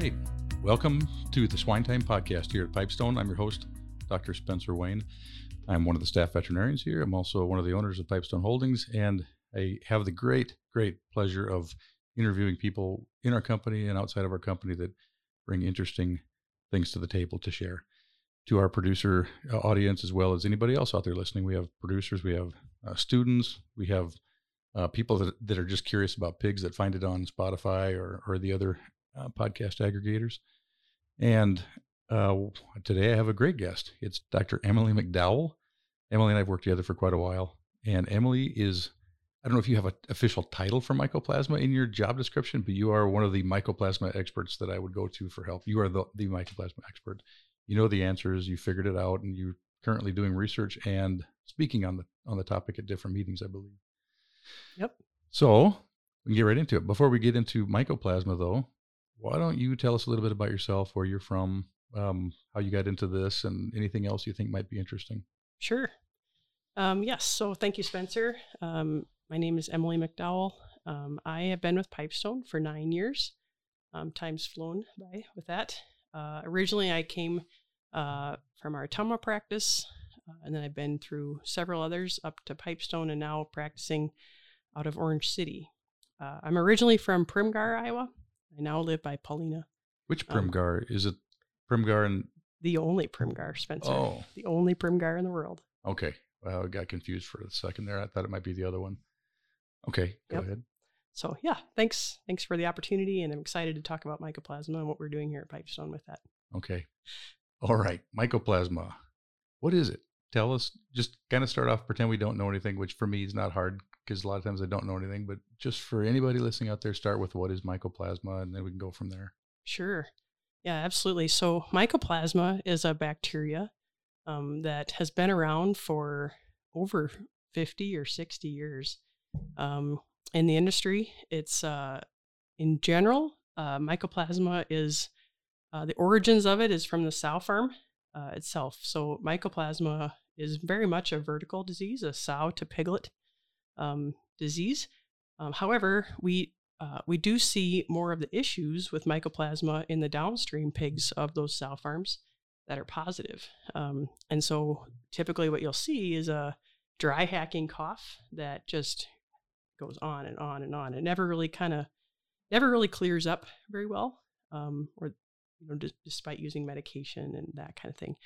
right. Welcome to the Swine Time podcast here at Pipestone. I'm your host, Dr. Spencer Wayne. I'm one of the staff veterinarians here. I'm also one of the owners of Pipestone Holdings, and I have the great, great pleasure of interviewing people in our company and outside of our company that bring interesting things to the table to share to our producer uh, audience as well as anybody else out there listening. We have producers, we have uh, students, we have uh, people that, that are just curious about pigs that find it on Spotify or, or the other uh, podcast aggregators. And uh, today I have a great guest. It's Dr. Emily McDowell. Emily and I have worked together for quite a while. And Emily is, I don't know if you have an official title for mycoplasma in your job description, but you are one of the mycoplasma experts that I would go to for help. You are the, the mycoplasma expert. You know the answers, you figured it out, and you're currently doing research and speaking on the on the topic at different meetings, I believe. Yep. So we can get right into it. Before we get into mycoplasma, though, why don't you tell us a little bit about yourself, where you're from, um, how you got into this, and anything else you think might be interesting? Sure. Um, yes. So thank you, Spencer. Um, my name is Emily McDowell. Um, I have been with Pipestone for nine years. Um, time's flown by with that. Uh, originally, I came uh, from our Ottumwa practice, uh, and then I've been through several others up to Pipestone, and now practicing out of Orange City. Uh, I'm originally from Primghar, Iowa. I now live by Paullina. Which Um, Primghar is it? Primghar and The only Primghar, Spencer. oh, The only Primghar in the world. okay. Well, I got confused for a second there. I thought it might be the other one. Okay, go Yep. ahead. So yeah, thanks. Thanks for the opportunity, and I'm excited to talk about mycoplasma and what we're doing here at Pipestone with that. Okay. All right. Mycoplasma. What is it? Tell us, just kind of start off, pretend we don't know anything, which for me is not hard because a lot of times I don't know anything. But just for anybody listening out there, start with what is mycoplasma and then we can go from there. Sure. Yeah, absolutely. So mycoplasma is a bacteria um, that has been around for over 50 or 60 years. Um, in the industry, it's uh, in general, uh, mycoplasma is uh, the origins of it is from the sow farm uh, itself. So mycoplasma is very much a vertical disease, a sow to piglet um, disease. Um, however, we uh, we do see more of the issues with mycoplasma in the downstream pigs of those sow farms that are positive. Um, and so typically what you'll see is a dry hacking cough that just goes on and on and on. It never really kind of never really clears up very well, um, or you know, d- despite using medication and that kind of thing.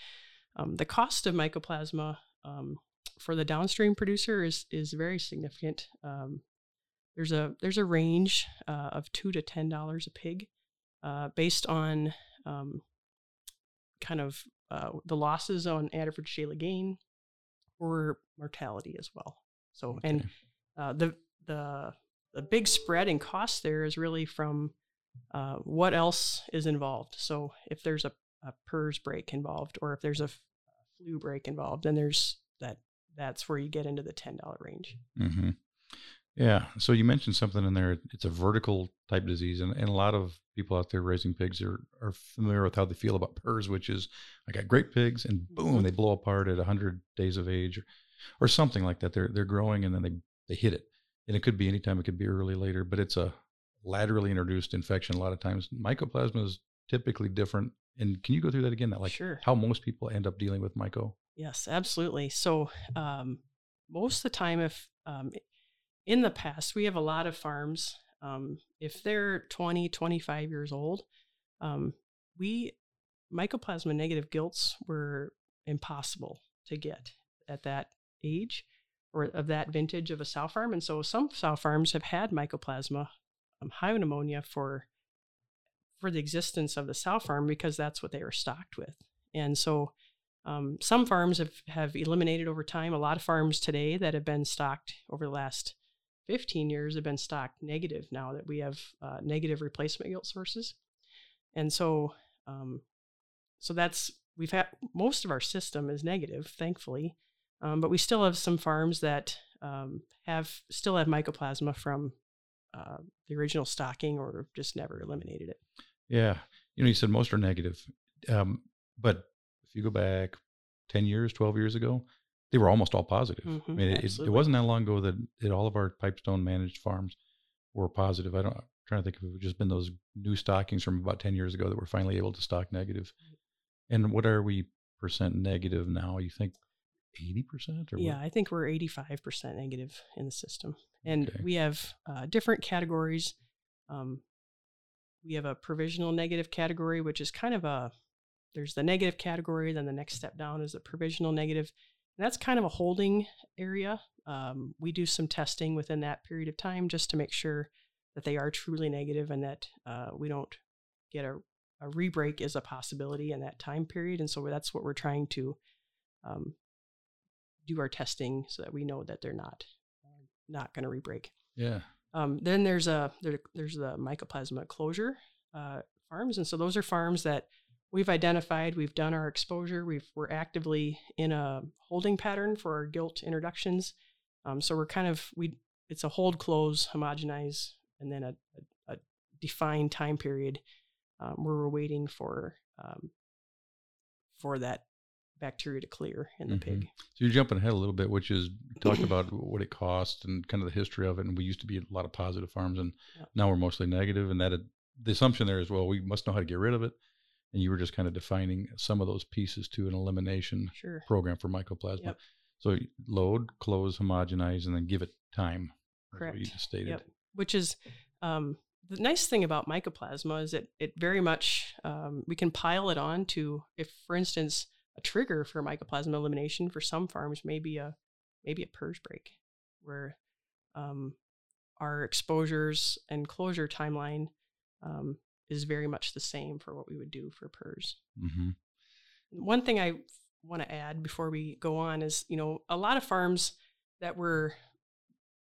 Um, the cost of mycoplasma um, for the downstream producer is is very significant. Um, there's a there's a range uh, of two to ten dollars a pig, uh, based on um, kind of uh, the losses on average daily gain or mortality as well. So and Okay. uh, the the the big spread in cost there is really from uh, what else is involved. So if there's a, a PRRS break involved, or if there's a flu break involved, then there's that that's where you get into the ten dollar range. hmm Yeah. So you mentioned something in there. It's a vertical type disease, and, and a lot of people out there raising pigs are, are familiar with how they feel about PRRS, which is I got great pigs, and boom, they blow apart at 100 days of age, or, or something like that. They're they're growing, and then they they hit it, and it could be anytime. It could be early, later, but it's a laterally introduced infection. A lot of times, mycoplasma is typically different. And can you go through that again? That like sure. how most people end up dealing with myco? Yes, absolutely. So, um, most of the time, if um, in the past, we have a lot of farms, um, if they're 20, 25 years old, um, we mycoplasma negative gilts were impossible to get at that age or of that vintage of a sow farm. And so, some sow farms have had mycoplasma um, pneumonia for for the existence of the sow farm because that's what they were stocked with. And so, um, some farms have, have eliminated over time. A lot of farms today that have been stocked over the last 15 years have been stocked negative now that we have uh, negative replacement gilt sources. And so, um, so that's, we've had, most of our system is negative, thankfully. Um, but we still have some farms that um, have, still have mycoplasma from uh, the original stocking or just never eliminated it. Yeah. You know, you said most are negative. Um, but if you go back 10 years, 12 years ago, they were almost all positive. I Mhm, mean, it, it absolutely. wasn't that long ago that, that all of our Pipestone managed farms were positive. I don't, I'm trying to think if it just been those new stockings from about 10 years ago that were finally able to stock negative. And what are we percent negative now? You think 80% or Yeah, what? I think we're 85% negative in the system. And Okay. we have uh, different categories. Um, we have a provisional negative category, which is kind of a there's the negative category, then the next step down is the provisional negative. And that's kind of a holding area. Um, we do some testing within that period of time just to make sure that they are truly negative and that uh, we don't get a, a rebreak is a possibility in that time period. And so that's what we're trying to um, do our testing so that we know that they're not not going to rebreak. Yeah. Um, then there's a there, there's the mycoplasma closure uh, farms, and so those are farms that we've identified. We've done our exposure. We've we're actively in a holding pattern for our gilt introductions. Um, so we're kind of we it's a hold, close, homogenize, and then a, a, a defined time period um, where we're waiting for um, for that bacteria to clear in the Mhm. pig. So you're jumping ahead a little bit, which is talked about what it costs and kind of the history of it. And we used to be a lot of positive farms, and Yep. now we're mostly negative. And that the assumption there is, well, we must know how to get rid of it. And you were just kind of defining some of those pieces to an elimination Sure. program for mycoplasma. Yep. So load, close, homogenize, and then give it time. What you Correct. just stated. Yep. Which is um, the nice thing about mycoplasma is that it very much um, we can pile it on to if, for instance, a trigger for mycoplasma elimination for some farms may be a maybe a purge break, where um, our exposures and closure timeline um, is very much the same for what we would do for PRRS. hmm One thing I want to add before we go on is, you know, a lot of farms that were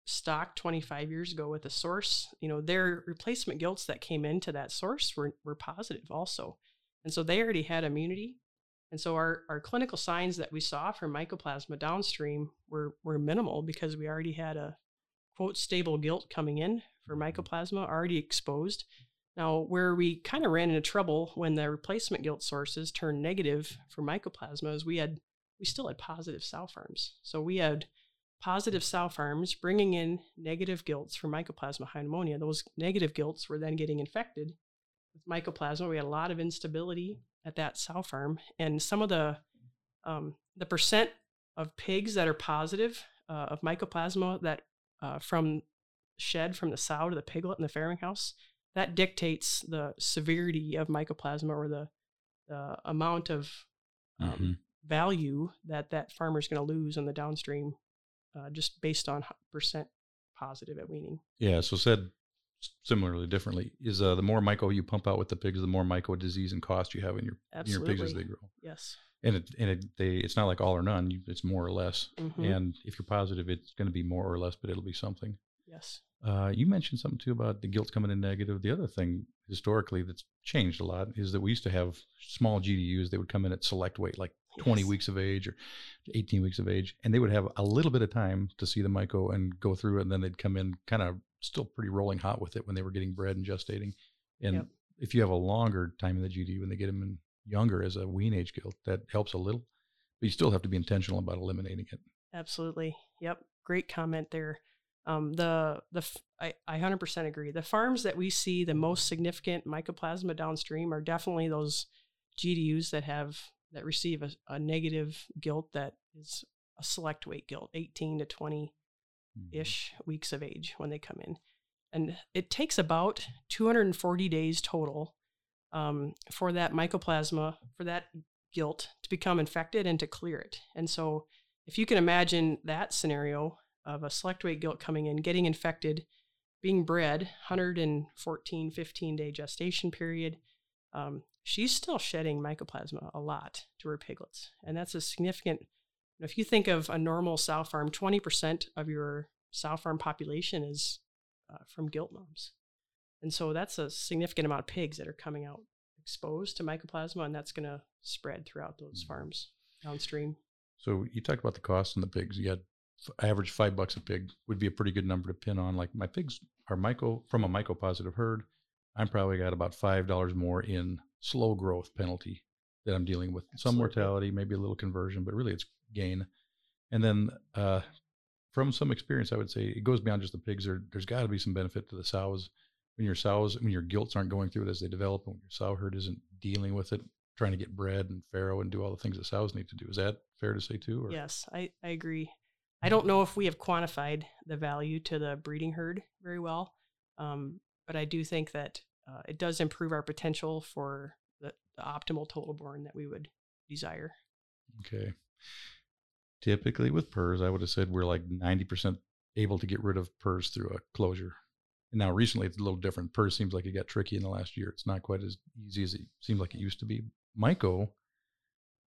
stocked 25 years ago with a source, you know, their replacement gilts that came into that source were, were positive also. And so they already had immunity. And so our, our clinical signs that we saw from mycoplasma downstream were, were minimal because we already had a quote stable gilt coming in for mycoplasma already exposed. Now, where we kind of ran into trouble when the replacement gilt sources turned negative for mycoplasma is we had we still had positive sow farms. So we had positive sow farms bringing in negative gilts for mycoplasma hyopneumoniae. Those negative gilts were then getting infected with mycoplasma. We had a lot of instability at that sow farm, and some of the um, the percent of pigs that are positive uh, of mycoplasma that uh, from shed from the sow to the piglet in the farrowing house that dictates the severity of mycoplasma or the, the amount of um, Mhm. value that that farmer is going to lose in the downstream uh, just based on percent positive at weaning. Yeah. So said similarly, differently, is uh, the more myco you pump out with the pigs, the more myco disease and cost you have in your in your pigs as they grow. Yes. And it and it they it's not like all or none. You, it's more or less. Mhm. And if you're positive, it's going to be more or less, but it'll be something. Yes. Uh, you mentioned something too about the gilt coming in negative. The other thing historically that's changed a lot is that we used to have small GDUs. They would come in at select weight, like 20 Yes. weeks of age or 18 weeks of age, and they would have a little bit of time to see the myco and go through it. And then they'd come in kind of still pretty rolling hot with it when they were getting bred and gestating. And Yep. if you have a longer time in the GDU when they get them in younger as a wean age gilt, that helps a little. But you still have to be intentional about eliminating it. Absolutely. Yep. Great comment there. Um, the the I 100% agree. The farms that we see the most significant mycoplasma downstream are definitely those GDUs that have that receive a, a negative gilt that is a select weight gilt, 18 to 20 Mhm. ish weeks of age when they come in. And it takes about 240 days total um, for that mycoplasma, for that gilt to become infected and to clear it. And so, if you can imagine that scenario of a select weight gilt coming in, getting infected, being bred, 114, 15 day gestation period, um, she's still shedding mycoplasma a lot to her piglets. And that's a significant if you think of a normal sow farm, 20% of your sow farm population is uh, from gilt moms. And so that's a significant amount of pigs that are coming out exposed to mycoplasma, and that's going to spread throughout those Mhm. farms downstream. So you talked about the cost on the pigs. You had average five bucks a pig would be a pretty good number to pin on. Like my pigs are myco from a myco positive herd. I'm probably got about five dollars more in slow growth penalty that I'm dealing with. Some mortality, maybe a little conversion, but really it's gain. And then uh, from some experience, I would say it goes beyond just the pigs. There, there's got to be some benefit to the sows when your sows, when your gilts aren't going through it as they develop, and when your sow herd isn't dealing with it, trying to get bred and farrow and do all the things that sows need to do. Is that fair to say too? Or? Yes, I, I agree. I don't know if we have quantified the value to the breeding herd very well, um, but I do think that uh, it does improve our potential for the, the optimal total born that we would desire. Okay. Typically with PRRS, I would have said we're like 90% able to get rid of PRRS through a closure. And now recently it's a little different. PRRS seems like it got tricky in the last year. It's not quite as easy as it seemed like it used to be. Myco,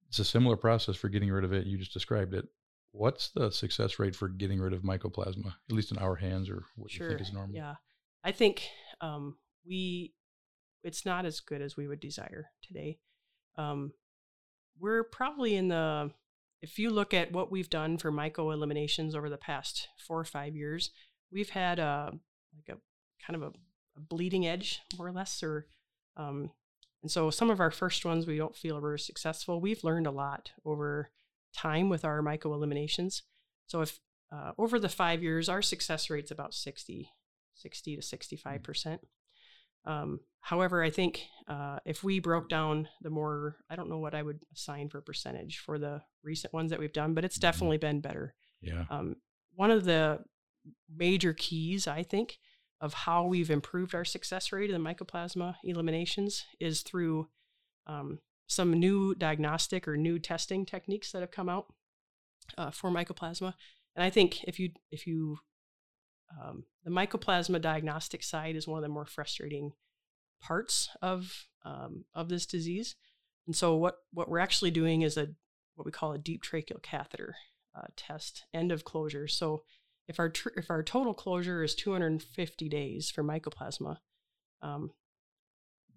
it's a similar process for getting rid of it. You just described it. What's the success rate for getting rid of mycoplasma, at least in our hands, or what sure. you think is normal? Yeah, I think um, we it's not as good as we would desire today. Um, we're probably in the if you look at what we've done for myco eliminations over the past four or five years, we've had a like a kind of a, a bleeding edge, more or less, or um, and so some of our first ones we don't feel were successful. We've learned a lot over time with our myco eliminations. So if uh, over the five years, our success rate's about 60, 60 to 65 percent. Um, however, I think uh, if we broke down the more, I don't know what I would assign for percentage for the recent ones that we've done, but it's mm-hmm. definitely been better. Yeah. Um, one of the major keys, I think, of how we've improved our success rate in the mycoplasma eliminations is through um, some new diagnostic or new testing techniques that have come out uh, for mycoplasma. And I think if you if you um, the mycoplasma diagnostic side is one of the more frustrating parts of um, of this disease. And so what what we're actually doing is a what we call a deep tracheal catheter uh, test, end of closure. So if our tr- if our total closure is 250 days for mycoplasma, um,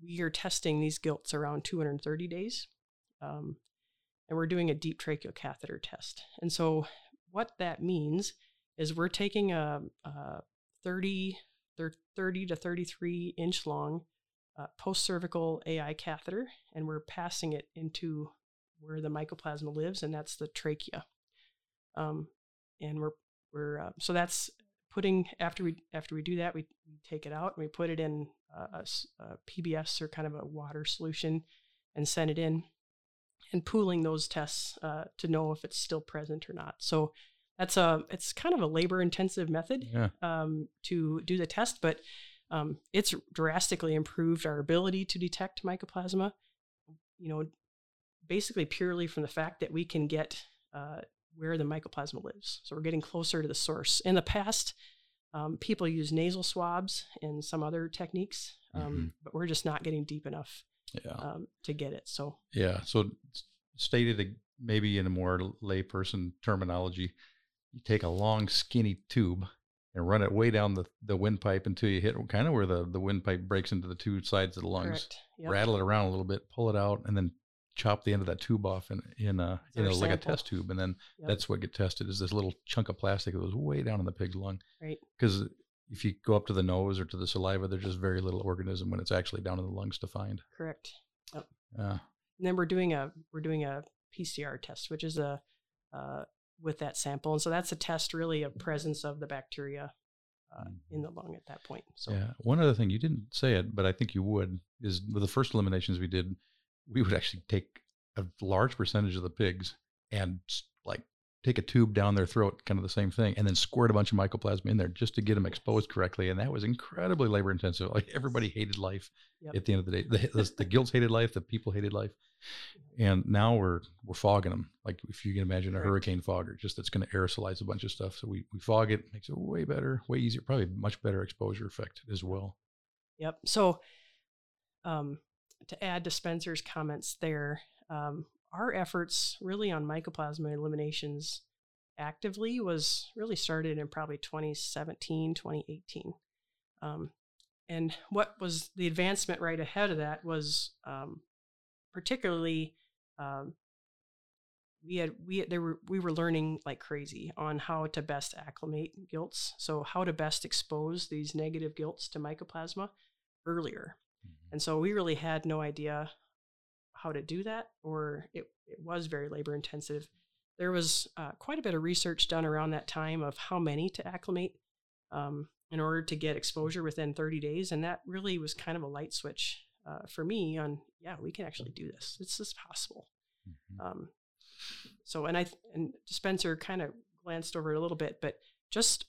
we are testing these gilts around 230 days, um, and we're doing a deep tracheal catheter test. And so what that means is we're taking a, a 30, 30 to 33 inch long uh, post cervical AI catheter, and we're passing it into where the mycoplasma lives, and that's the trachea. Um, and we're we're uh, so that's putting after we after we do that, we, we take it out and we put it in a, a PBS or kind of a water solution and send it in, and pooling those tests uh, to know if it's still present or not. So that's a it's kind of a labor intensive method yeah. um, to do the test, but um, it's drastically improved our ability to detect mycoplasma. You know, basically purely from the fact that we can get uh, where the mycoplasma lives. So we're getting closer to the source. In the past, um, people use nasal swabs and some other techniques, um, mm-hmm. but we're just not getting deep enough yeah. um, to get it. So yeah, so stated maybe in a more layperson terminology, you take a long skinny tube and run it way down the, the windpipe until you hit kind of where the, the windpipe breaks into the two sides of the lungs. Yep. Rattle it around a little bit, pull it out, and then chop the end of that tube off in in a, in a like a test tube, and then yep. that's what get tested is this little chunk of plastic that goes way down in the pig's lung. Right. Because if you go up to the nose or to the saliva, there's just very little organism when it's actually down in the lungs to find. Correct. Yep. Uh, and then we're doing a we're doing a PCR test, which is a uh, with that sample. And so that's a test really of presence of the bacteria uh, in the lung at that point. So yeah, one other thing you didn't say it, but I think you would is with the first eliminations we did, we would actually take a large percentage of the pigs and like take a tube down their throat, kind of the same thing, and then squirt a bunch of mycoplasma in there just to get them exposed correctly. And that was incredibly labor intensive. Like everybody hated life yep. at the end of the day. The, the, the gilts hated life, the people hated life. And now we're we're fogging them. Like if you can imagine a right. hurricane fogger, just that's going to aerosolize a bunch of stuff. So we, we fog it, makes it way better, way easier, probably much better exposure effect as well. Yep. So um, to add to Spencer's comments there, um, our efforts really on mycoplasma eliminations actively was really started in probably 2017, 2018. Um, and what was the advancement right ahead of that was um, particularly um, we had we there were we were learning like crazy on how to best acclimate gilts. So how to best expose these negative gilts to mycoplasma earlier. Mm-hmm. And so we really had no idea how to do that, or it, it was very labor intensive. There was uh, quite a bit of research done around that time of how many to acclimate. Um, in order to get exposure within 30 days. And that really was kind of a light switch uh, for me on, yeah, we can actually do this. It's just possible. Mm-hmm. Um, so, and I, and Spencer kind of glanced over it a little bit, but just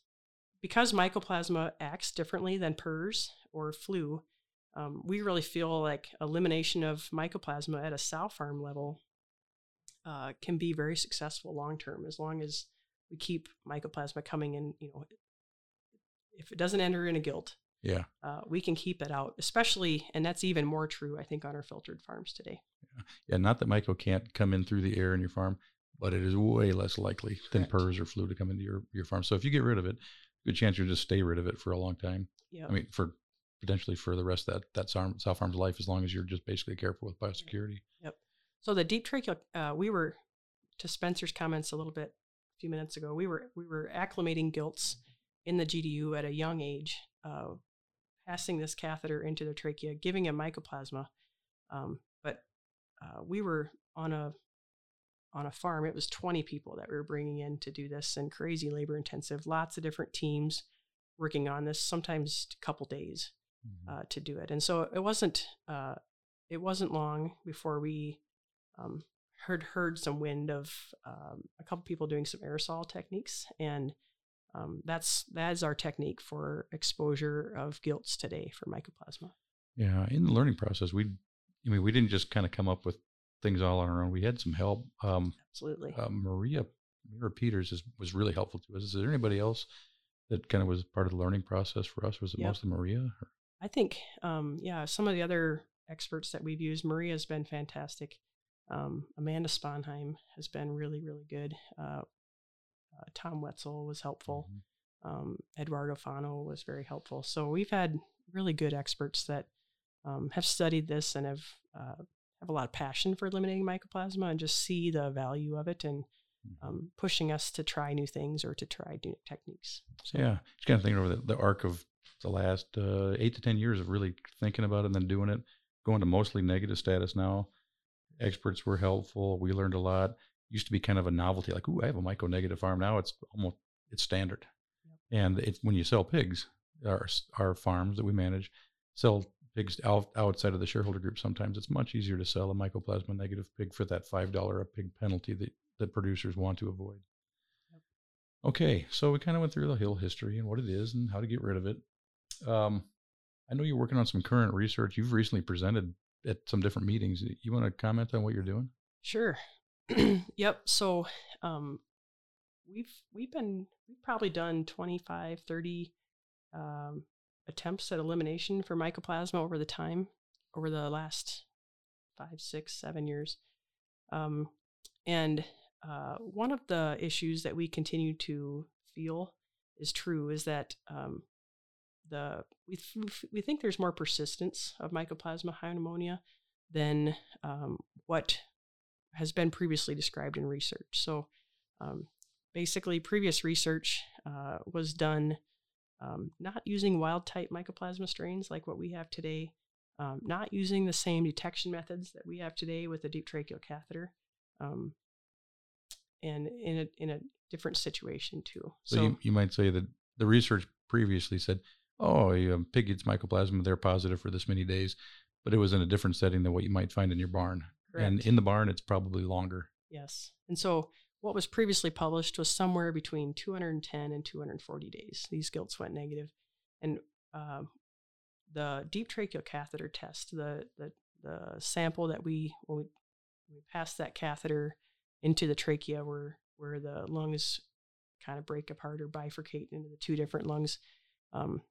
because mycoplasma acts differently than PRRS or flu, um, we really feel like elimination of mycoplasma at a sow farm level uh, can be very successful long term as long as we keep mycoplasma coming in. You know, if it doesn't enter in a gilt, yeah, uh, we can keep it out. Especially, and that's even more true, I think, on our filtered farms today. Yeah, yeah not that myco can't come in through the air in your farm, but it is way less likely Correct. than PRRS or flu to come into your your farm. So if you get rid of it, good chance you'll just stay rid of it for a long time. Yeah, I mean for potentially for the rest of that that sow farm's life, as long as you're just basically careful with biosecurity. Yep. So the deep tracheal, uh, we were to Spencer's comments a little bit a few minutes ago. We were we were acclimating gilts in the GDU at a young age, uh, passing this catheter into the trachea, giving him mycoplasma. Um, but uh, we were on a on a farm. It was 20 people that we were bringing in to do this, and crazy labor intensive. Lots of different teams working on this. Sometimes a couple days. Uh, to do it, and so it wasn't uh, it wasn't long before we um, heard heard some wind of um, a couple people doing some aerosol techniques, and um, that's that is our technique for exposure of gilts today for mycoplasma. Yeah, in the learning process, we, I mean, we didn't just kind of come up with things all on our own. We had some help. Um, Absolutely. Uh, Maria Maria Pieters is, was really helpful to us. Is there anybody else that kind of was part of the learning process for us? Was it yep. mostly Maria? Or? I think, um, yeah, some of the other experts that we've used, Maria has been fantastic. Um, Amanda Sponheim has been really, really good. Uh, uh, Tom Wetzell was helpful. Mm-hmm. Um, Eduardo Fano was very helpful. So we've had really good experts that um, have studied this and have uh, have a lot of passion for eliminating mycoplasma and just see the value of it and. Um, pushing us to try new things or to try new techniques. So, yeah, just kind of thinking over the, the arc of the last uh, eight to ten years of really thinking about it and then doing it, going to mostly negative status now experts were helpful. We learned a lot. Used to be kind of a novelty, like, "Ooh, I have a myco negative farm." Now it's almost it's standard. Yep. And it's when you sell pigs, our our farms that we manage sell pigs out, outside of the shareholder group. Sometimes it's much easier to sell a mycoplasma negative pig for that five dollar a pig penalty that that producers want to avoid. Yep. Okay, so we kind of went through the hill history and what it is and how to get rid of it. Um, I know you're working on some current research. You've recently presented at some different meetings. You want to comment on what you're doing? Sure. yep. So um, we've we've been we've probably done 25, 30 um, attempts at elimination for mycoplasma over the time over the last five, six, seven years. Um, and uh, one of the issues that we continue to feel is true is that um, the we th- we think there's more persistence of mycoplasma pneumonia than um, what has been previously described in research. So, um, basically, previous research uh, was done um, not using wild type mycoplasma strains like what we have today, um, not using the same detection methods that we have today with a deep tracheal catheter, um, and in a in a different situation too. So, so you, you might say that the research previously said oh, a pig gets mycoplasma, they're positive for this many days, but it was in a different setting than what you might find in your barn. Correct. And in the barn, it's probably longer. Yes. And so what was previously published was somewhere between 210 and 240 days. These gilts went. And uh, the deep tracheal catheter test, the, the, the sample that we, when we, we passed that catheter into the trachea where, where the lungs kind of break apart or bifurcate into the two different lungs, um,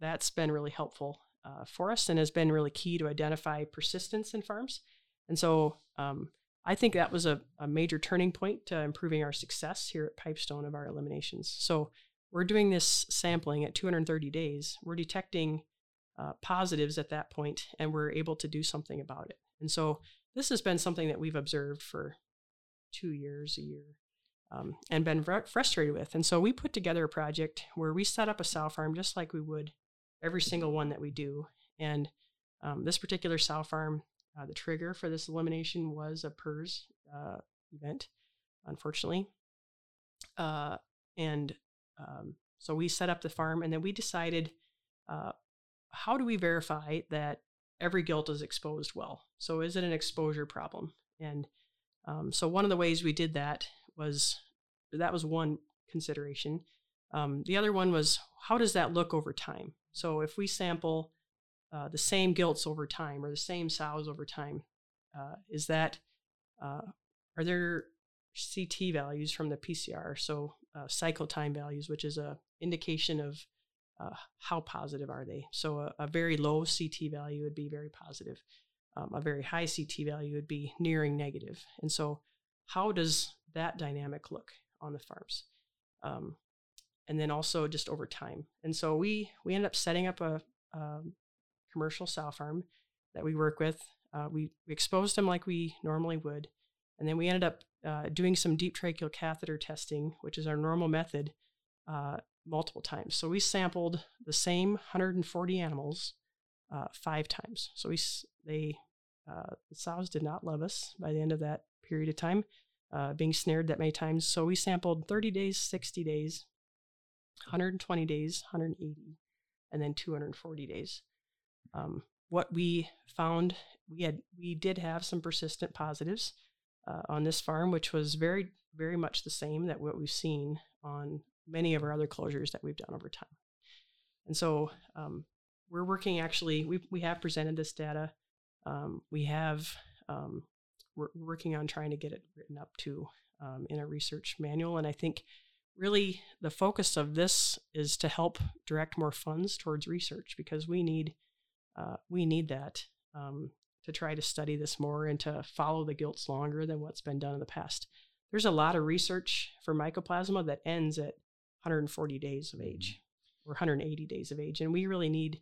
that's been really helpful uh, for us and has been really key to identify persistence in farms. And so um, I think that was a, a, major turning point to improving our success here at Pipestone of our eliminations. So we're doing this sampling at 230 days. We're detecting uh, positives at that point, and we're able to do something about it. And so this has been something that we've observed for two years, a year, um, and been fr- frustrated with. And so we put together a project where we set up a sow farm just like we would every single one that we do. And um, this particular sow farm, uh, the trigger for this elimination was a PRRS uh, event, unfortunately. Uh, and um, So we set up the farm, and then we decided uh, how do we verify that every gilt is exposed well? So is it an exposure problem? And um, so one of the ways we did that was that was one consideration. Um, the other one was how does that look over time? So if we sample uh, the same gilts over time or the same sows over time, uh, is that uh, are there CT values from the PCR? So uh, cycle time values, which is a indication of uh, how positive are they. So a, a, very low CT value would be very positive. Um, a very high CT value would be nearing negative. And so how does that dynamic look on the farms? Um, and then also just over time. And so we we ended up setting up a, a commercial sow farm that we work with. Uh, we, we exposed them like we normally would, and then we ended up uh, doing some deep tracheal catheter testing, which is our normal method, uh, multiple times. So we sampled the same 140 animals uh, five times. So we they uh, the sows did not love us by the end of that period of time, uh, being snared that many times. So we sampled 30 days, 60 days, 120 days, 180, and then 240 days. Um, what we found, we had we did have some persistent positives uh, on this farm, which was very very much the same that what we've seen on many of our other closures that we've done over time. And so um, we're working actually. We we have presented this data. Um, we have um, we're working on trying to get it written up to um, in a research manual, and I think really the focus of this is to help direct more funds towards research because we need uh, we need that um, to try to study this more and to follow the gilts longer than what's been done in the past. There's a lot of research for mycoplasma that ends at 140 days of age mm-hmm. or 180 days of age, and we really need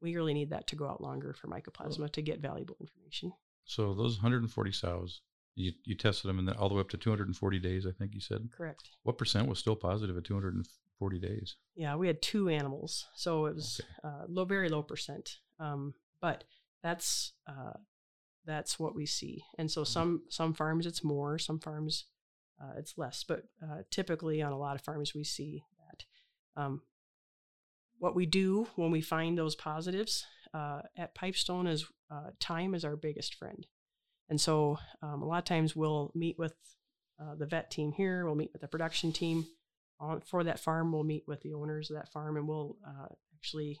we really need that to go out longer for mycoplasma to get valuable information. So those 140 sows, you, you tested them and then all the way up to 240 days, I think you said. Correct. What percent was still positive at 240 days? Yeah, we had two animals, so it was okay. uh, low, very low percent. Um, but that's uh, that's what we see. And so mm-hmm. some some farms it's more, some farms uh, it's less. But uh, typically on a lot of farms we see that. Um, what we do when we find those positives uh, at Pipestone is uh, time is our biggest friend. And so um, a lot of times we'll meet with uh, the vet team here, we'll meet with the production team on, for that farm, we'll meet with the owners of that farm, and we'll actually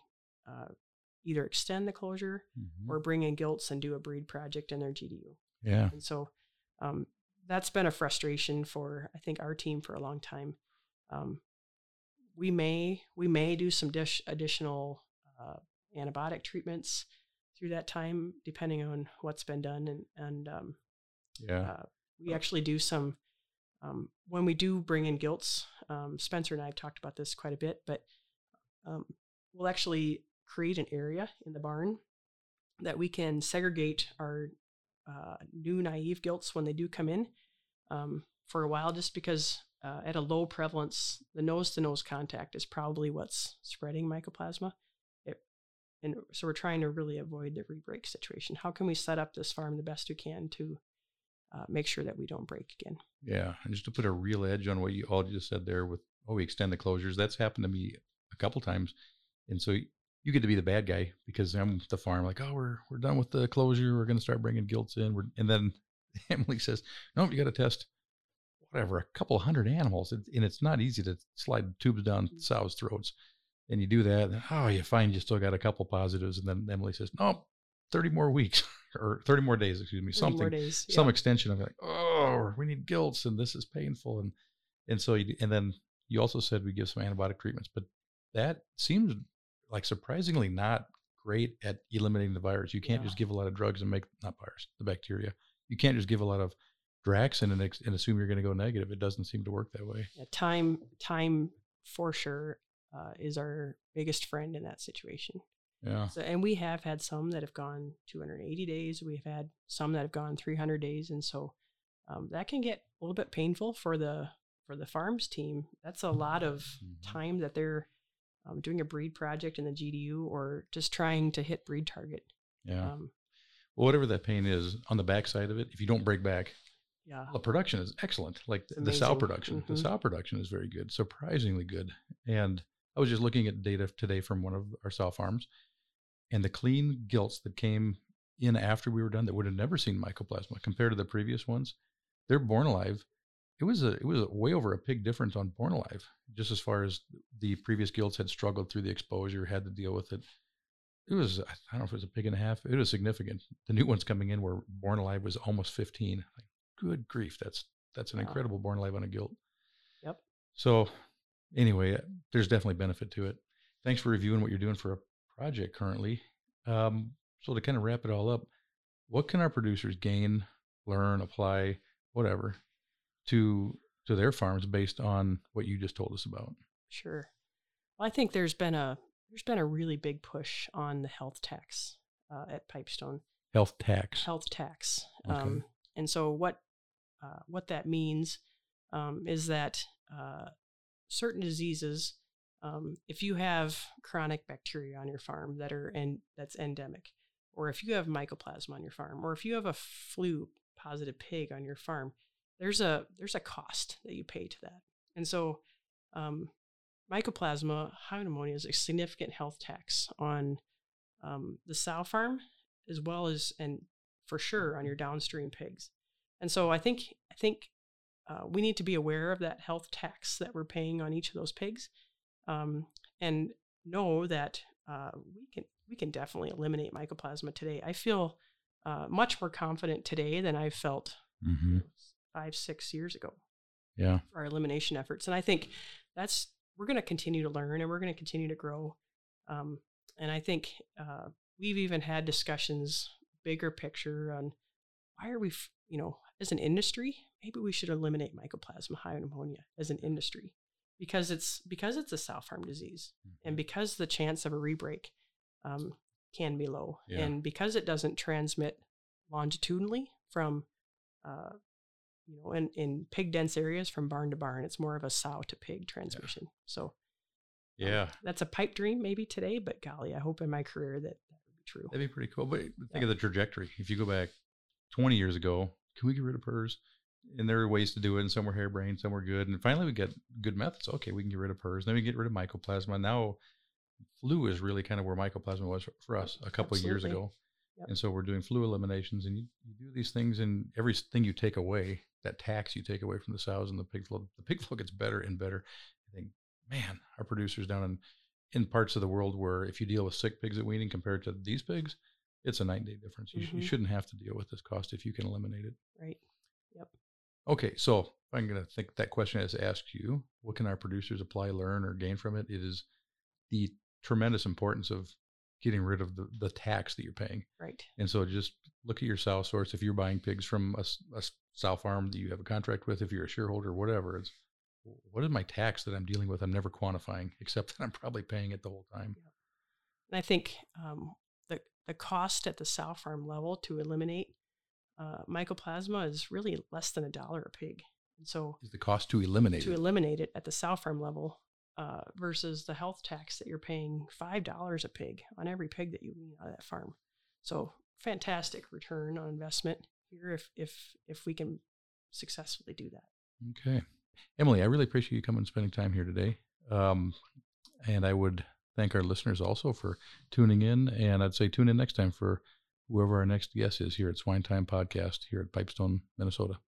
either extend the closure mm-hmm. or bring in gilts and do a breed project in their GDU. Yeah. And so um, that's been a frustration for I think our team for a long time. Um, we may we may do some dish additional uh, antibiotic treatments through that time, depending on what's been done, and and um, yeah, uh, we actually do some um, when we do bring in gilts. Um, Spencer and I have talked about this quite a bit, but um, we'll actually create an area in the barn that we can segregate our uh, new naive gilts when they do come in um, for a while, just because uh, at a low prevalence, the nose to nose contact is probably what's spreading mycoplasma. It, and so we're trying to really avoid the rebreak situation. How can we set up this farm the best we can to uh, make sure that we don't break again? Yeah, and just to put a real edge on what you all just said there with oh we extend the closures. That's happened to me a couple times, and so you get to be the bad guy because I'm the farm. Like, oh, we're we're done with the closure. We're going to start bringing gilts in. We're, and then Emily says, no, you got to test whatever a couple hundred animals, it, and it's not easy to slide tubes down mm. sows' throats. And you do that, and oh, you find you still got a couple positives, and then Emily says, no, thirty more weeks or thirty more days, excuse me, something, days, some extension of like, oh, we need gilts, and this is painful, and and so you, and then you also said we give some antibiotic treatments, but that seems like surprisingly not great at eliminating the virus. You can't yeah. just give a lot of drugs and make not virus, the bacteria. You can't just give a lot of Draxxin and, and assume you're going to go negative. It doesn't seem to work that way. Yeah, time, time for sure uh, is our biggest friend in that situation. Yeah. So, and we have had some that have gone 280 days. We've had some that have gone 300 days, and so um, that can get a little bit painful for the for the farms team. That's a lot of mm-hmm. time that they're um, doing a breed project in the GDU or just trying to hit breed target. Yeah. Um, well, whatever that pain is on the back side of it, if you don't break back, Yeah. The production is excellent. Like It's the sow production, the Mhm. sow production is very good, surprisingly good. And I was just looking at data today from one of our sow farms, and the clean gilts that came in after we were done that would have never seen mycoplasma compared to the previous ones, they're born alive. It was a it was a way over a pig difference on born alive, just as far as the previous gilts had struggled through the exposure, had to deal with it. It was I don't know if it was a pig and a half. It was significant. The new ones coming in were born alive was almost 15. Like, good grief, that's that's an incredible born alive on a gilt. Yep. So anyway, uh, there's definitely benefit to it. Thanks for reviewing what you're doing for a project currently. Um, so to kind of wrap it all up, what can our producers gain, learn, apply, whatever, to to their farms based on what you just told us about? Sure. Well, I think there's been a there's been a really big push on the health tax uh, at Pipestone. Health tax. Health tax. Okay. Um, and so what uh, what that means um, is that uh, certain diseases, um, if you have chronic bacteria on your farm that are and that's endemic, or if you have mycoplasma on your farm, or if you have a flu positive pig on your farm, there's a there's a cost that you pay to that. And so um, mycoplasma pneumonia is a significant health tax on um, the sow farm as well as and for sure on your downstream pigs. And so I think I think uh, we need to be aware of that health tax that we're paying on each of those pigs, um, and know that uh, we can we can definitely eliminate mycoplasma today. I feel uh, much more confident today than I felt Mm-hmm. five six years ago Yeah. for our elimination efforts. And I think that's we're going to continue to learn and we're going to continue to grow. Um, and I think uh, we've even had discussions, bigger picture on why are we, f- you know, as an industry, maybe we should eliminate mycoplasma hyopneumoniae as an industry because it's because it's a sow farm disease Mm-hmm. and because the chance of a rebreak um, can be low Yeah. and because it doesn't transmit longitudinally from uh, you know in, in pig dense areas from barn to barn it's more of a sow to pig transmission so um, Yeah. that's a pipe dream maybe today but golly i hope in my career that that would be true That'd be pretty cool. But think Yeah. of the trajectory. If you go back 20 years ago, can we get rid of PRRS? And there are ways to do it, and some were harebrained, some were good. And finally, we get good methods. Okay, we can get rid of PRRS. Then we get rid of mycoplasma. Now, flu is really kind of where mycoplasma was for- us a couple of years ago. Yep. And so we're doing flu eliminations, and you, you do these things, and everything you take away, that tax you take away from the sows and the pig flow, the pig flow gets better and better. I think, man, our producers down in in parts of the world where if you deal with sick pigs at weaning compared to these pigs, it's a night and day difference. You, sh- you Mhm. shouldn't have to deal with this cost if you can eliminate it. right Yep. Okay, so I'm going to think that question is asked you. What can our producers apply, learn, or gain from it? It is the tremendous importance of getting rid of the, the tax that you're paying. right And so just look at your sow source. If you're buying pigs from a sow farm that you have a contract with, if you're a shareholder, whatever, it's what is my tax that I'm dealing with? I'm never quantifying, except that I'm probably paying it the whole time. and i think um, the cost at the sow farm level to eliminate uh, mycoplasma is really less than a dollar a pig and so Is the cost to eliminate to it? eliminate it at the sow farm level uh, versus the health tax that you're paying five dollars a pig on every pig that you wean out of that farm. So fantastic return on investment here if if if we can successfully do that. Okay. Emily, I really appreciate you coming and spending time here today. Um, and I would thank our listeners also for tuning in. And I'd say tune in next time for whoever our next guest is here at Swine Time Podcast here at Pipestone, Minnesota.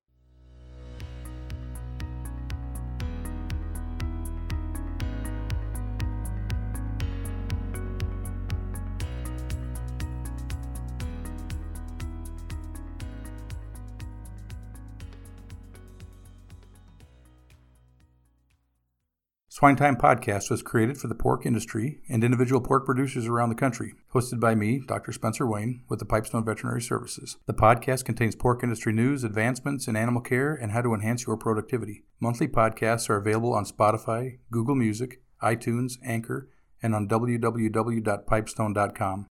Swine Time Podcast was created for the pork industry and individual pork producers around the country. Hosted by me, Dr. Spencer Wayne, with the Pipestone Veterinary Services. The podcast contains pork industry news, advancements in animal care, and how to enhance your productivity. Monthly podcasts are available on Spotify, Google Music, iTunes, Anchor, and on www.pipestone.com.